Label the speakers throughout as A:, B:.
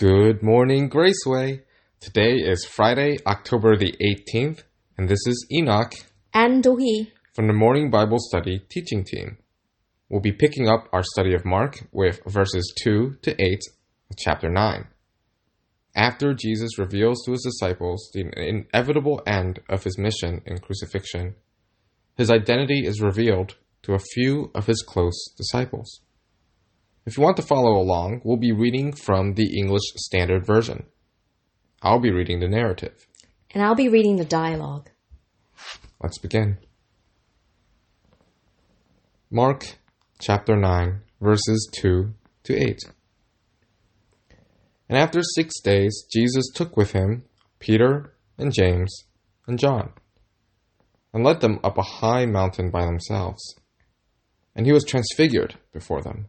A: Good morning, Graceway. Today is Friday, October the 18th, and this is Enoch
B: and Dohi.
A: from the Morning Bible Study teaching team. We'll be picking up our study of Mark with verses 2 to 8 of chapter 9. After Jesus reveals to his disciples the inevitable end of his mission in crucifixion, his identity is revealed to a few of his close disciples. If you want to follow along, we'll be reading from the English Standard Version. I'll be reading the narrative.
B: And I'll be reading the dialogue.
A: Let's begin. Mark chapter 9, verses 2 to 8. And after six days, Jesus took with him Peter and James and John, and led them up a high mountain by themselves. And he was transfigured before them,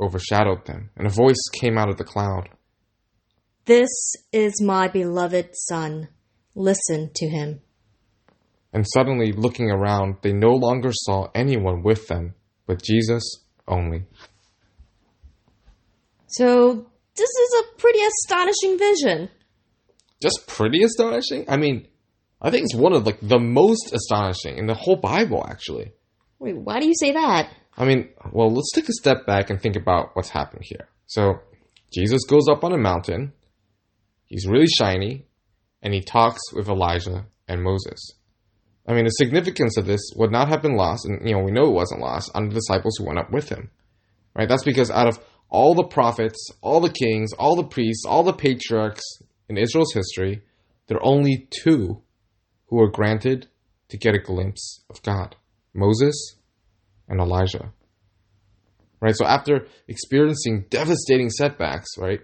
A: overshadowed them, and a voice came out of the cloud
B: This is my beloved Son. Listen to him.
A: And suddenly, looking around, they no longer saw anyone with them, but Jesus only.
B: So, this is a pretty astonishing vision.
A: Just pretty astonishing? I mean, I think it's one of like the most astonishing in the whole Bible, actually.
B: Wait, why do you say that?
A: I mean, well, let's take a step back and think about what's happened here. So, Jesus goes up on a mountain. He's really shiny, and he talks with Elijah and Moses. I mean, the significance of this would not have been lost, and you know, we know it wasn't lost on the disciples who went up with him. Right? That's because out of all the prophets, all the kings, all the priests, all the patriarchs in Israel's history, there are only two who were granted to get a glimpse of God Moses and Elijah. Right? So after experiencing devastating setbacks, right,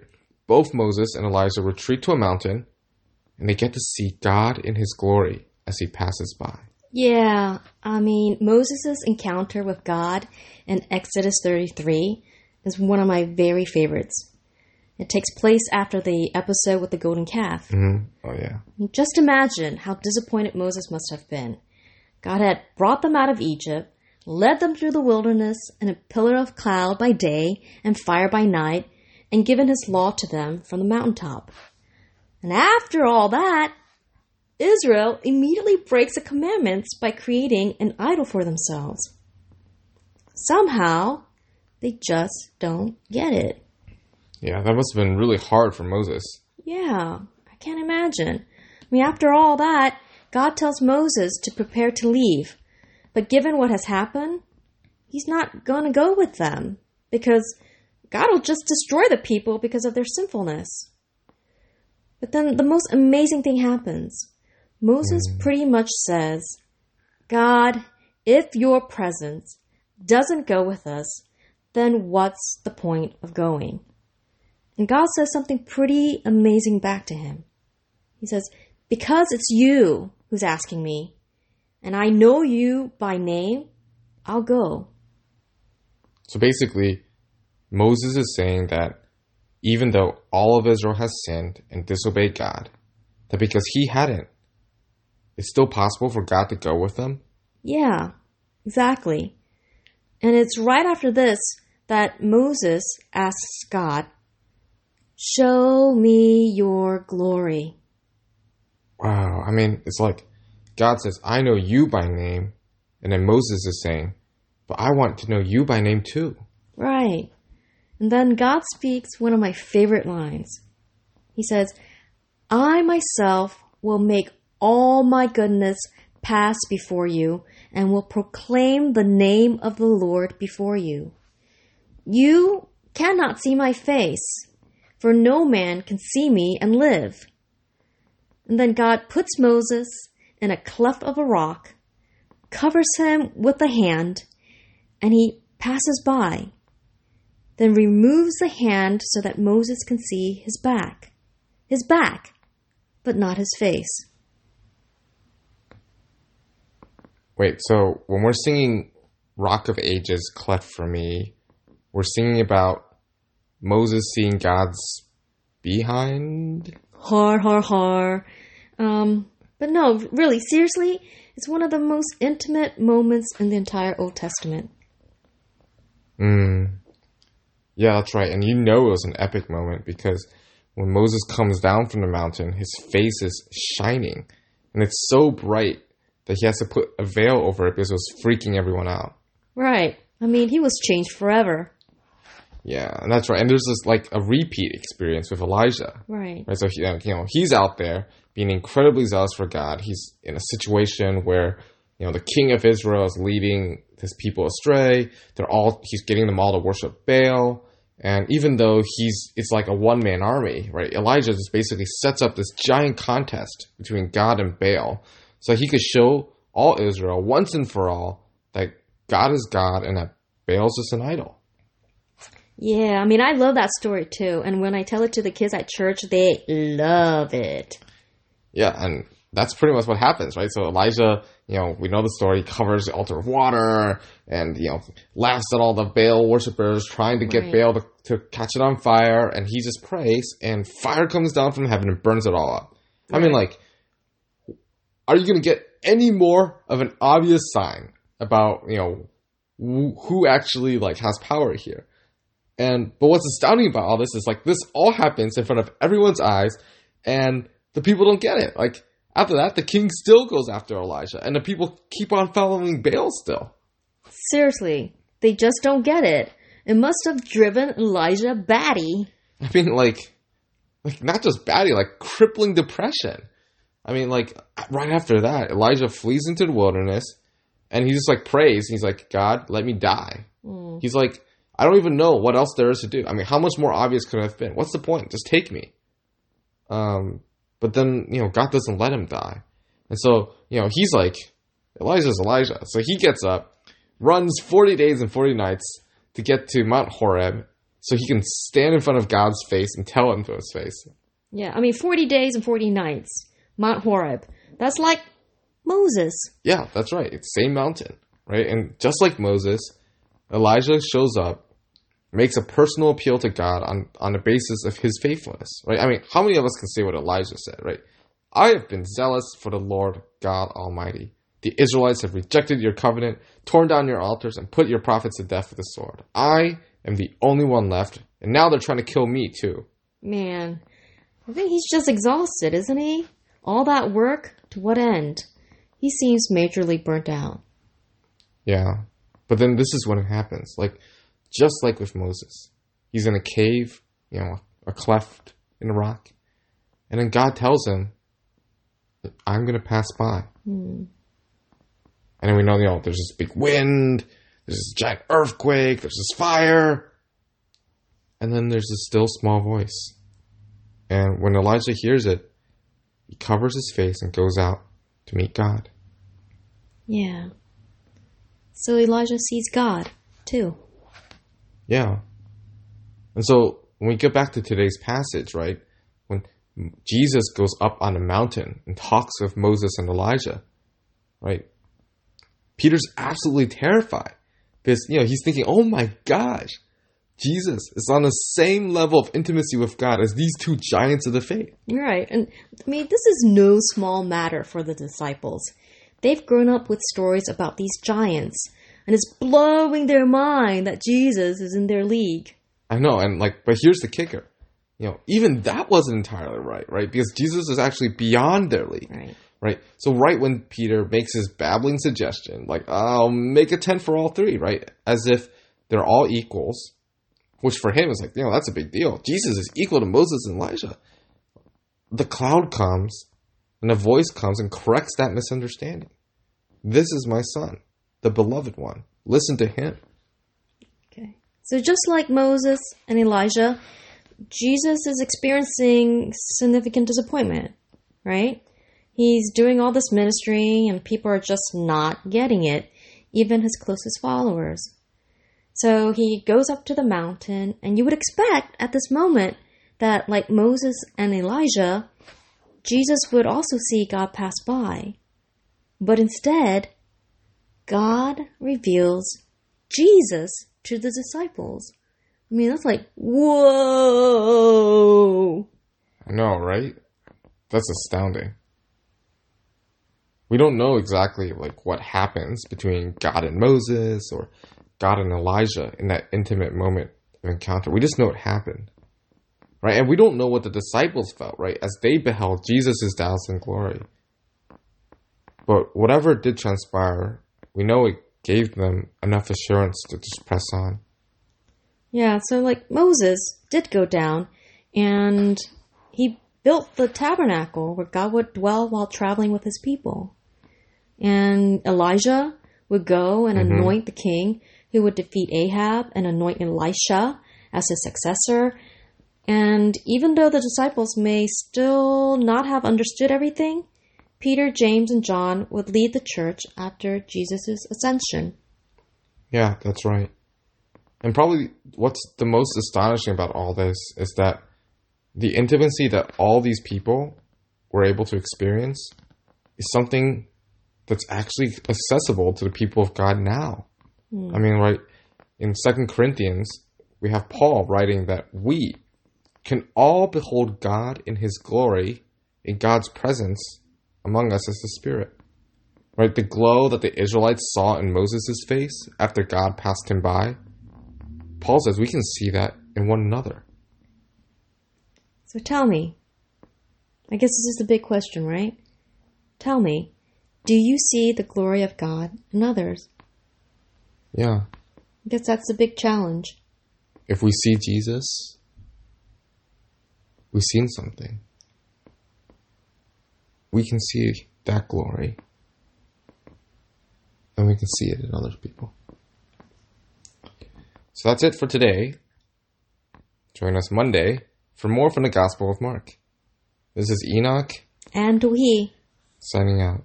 A: both Moses and Elijah retreat to a mountain and they get to see God in his glory as he passes by.
B: Yeah, I mean, Moses' encounter with God in Exodus 33 is one of my very favorites. It takes place after the episode with the golden calf.
A: Mm-hmm. Oh, yeah.
B: Just imagine how disappointed Moses must have been. God had brought them out of Egypt, led them through the wilderness in a pillar of cloud by day and fire by night, and given his law to them from the mountaintop. And after all that, Israel immediately breaks the commandments by creating an idol for themselves. Somehow, they just don't get it.
A: Yeah, that must have been really hard for Moses.
B: Yeah, I can't imagine. I mean, after all that, God tells Moses to prepare to leave. But given what has happened, he's not going to go with them because God will just destroy the people because of their sinfulness. But then the most amazing thing happens. Moses hmm. pretty much says, God, if your presence doesn't go with us, then what's the point of going? And God says something pretty amazing back to him. He says, Because it's you who's asking me, and I know you by name, I'll go.
A: So basically, Moses is saying that even though all of Israel has sinned and disobeyed God, that because he hadn't, it's still possible for God to go with them?
B: Yeah, exactly. And it's right after this that Moses asks God, Show me your glory.
A: Wow. I mean, it's like God says, I know you by name. And then Moses is saying, but I want to know you by name too.
B: Right. And then God speaks one of my favorite lines. He says, I myself will make all my goodness pass before you and will proclaim the name of the Lord before you. You cannot see my face, for no man can see me and live. And then God puts Moses in a cleft of a rock, covers him with a hand, and he passes by. Then removes the hand so that Moses can see his back. his back, but not his face.
A: Wait, so when we're singing Rock of Ages, Cleft for Me, we're singing about Moses seeing God's behind?
B: Har, har, har. Um, but no, really, seriously, it's one of the most intimate moments in the entire Old Testament.
A: Mm. Yeah, that's right. And you know it was an epic moment because when Moses comes down from the mountain, his face is shining. And it's so bright that he has to put a veil over it because it was freaking everyone out.
B: Right. I mean, he was changed forever.
A: Yeah, and that's right. And there's this like a repeat experience with Elijah.
B: Right.
A: Right. So he, you know he's out there being incredibly zealous for God. He's in a situation where you know the king of Israel is leading his people astray. They're all he's getting them all to worship Baal. And even though he's it's like a one man army, right? Elijah just basically sets up this giant contest between God and Baal, so he could show all Israel once and for all that God is God and that Baal's just an idol.
B: Yeah, I mean, I love that story too. And when I tell it to the kids at church, they love it.
A: Yeah, and that's pretty much what happens, right? So Elijah, you know, we know the story, covers the altar of water and, you know, laughs at all the Baal worshippers trying to get
B: Right.
A: Baal to, to catch it on fire, and he just prays, and fire comes down from heaven and burns it all up. I mean, like, are you going to get any more of an obvious sign about, you know, wh- who actually, like, has power here? And, but what's astounding about all this is, like, this all happens in front of everyone's eyes, and the people don't get it. Like, after that, the king still goes after Elijah, and the people keep on following Baal still.
B: Seriously, they just don't get it. It must have driven Elijah batty.
A: I mean, like, like not just batty, like crippling depression. I mean, like right after that, Elijah flees into the wilderness, and he just like prays. And he's like, God, let me die. He's like, I don't even know what else there is to do. I mean, how much more obvious could it have been? What's the point? Just take me. Um, but then you know, God doesn't let him die, and so you know, he's like, Elijah's Elijah. So he gets up, runs forty days and forty nights to get to Mount Horeb, so he can stand in front of God's face and tell him to his face.
B: Yeah, I mean, 40 days and 40 nights. Mount Horeb. That's like Moses.
A: Yeah, that's right. It's same mountain, right? And just like Moses, Elijah shows up, makes a personal appeal to God on on the basis of his faithfulness, right? I mean, how many of us can say what Elijah said, right? I have been zealous for the Lord God Almighty. The Israelites have rejected your covenant, torn down your altars, and put your prophets to death with the sword. I am the only one left, and now they're trying to kill me too.
B: Man, I think he's just exhausted, isn't he? All that work, to what end? He seems majorly burnt out.
A: Yeah. But then this is when it happens. Like, just like with Moses, he's in a cave, you know, a cleft in a rock. And then God tells him, I'm going to pass by. Hmm. And then we know, you know, there's this big wind, there's this giant earthquake, there's this fire. And then there's this still small voice. And when Elijah hears it, he covers his face and goes out to meet God.
B: Yeah. So Elijah sees God, too.
A: Yeah. And so when we get back to today's passage, right, when Jesus goes up on a mountain and talks with Moses and Elijah, right, Peter's absolutely terrified because, you know, he's thinking, oh my gosh, Jesus is on the same level of intimacy with God as these two giants of the faith.
B: Right. And I mean, this is no small matter for the disciples. They've grown up with stories about these giants, and it's blowing their mind that Jesus is in their league.
A: I know, and like, but here's the kicker. You know, even that wasn't entirely right, right? Because Jesus is actually beyond their league.
B: Right.
A: right? So right when Peter makes his babbling suggestion, like I'll make a tent for all three, right? As if they're all equals, which for him is like, you know, that's a big deal. Jesus is equal to Moses and Elijah. The cloud comes, and a voice comes and corrects that misunderstanding. This is my son, the beloved one. Listen to him.
B: Okay. So just like Moses and Elijah, Jesus is experiencing significant disappointment, right? He's doing all this ministry and people are just not getting it, even his closest followers. So he goes up to the mountain, and you would expect at this moment that, like Moses and Elijah, Jesus would also see God pass by. But instead, God reveals Jesus to the disciples. I mean, that's like, whoa!
A: I know, right? That's astounding. We don't know exactly like what happens between God and Moses or God and Elijah in that intimate moment of encounter. We just know it happened. Right? And we don't know what the disciples felt, right, as they beheld Jesus' dazzling glory. But whatever did transpire, we know it gave them enough assurance to just press on.
B: Yeah, so like Moses did go down and he built the tabernacle where God would dwell while traveling with his people. And Elijah would go and
A: Mhm.
B: anoint the king who would defeat Ahab and anoint Elisha as his successor. And even though the disciples may still not have understood everything, Peter, James, and John would lead the church after Jesus' ascension.
A: Yeah, that's right. And probably what's the most astonishing about all this is that the intimacy that all these people were able to experience is something that's actually accessible to the people of God now. Hmm. I mean, right, in Second Corinthians, we have Paul writing that we can all behold God in his glory, in God's presence among us is the Spirit. Right? The glow that the Israelites saw in Moses' face after God passed him by, Paul says we can see that in one another.
B: So tell me, I guess this is the big question, right? Tell me, do you see the glory of God in others?
A: Yeah.
B: I guess that's the big challenge.
A: If we see Jesus, we've seen something. We can see that glory. And we can see it in other people. So that's it for today. Join us Monday for more from the Gospel of Mark. This is Enoch
B: And we
A: signing out.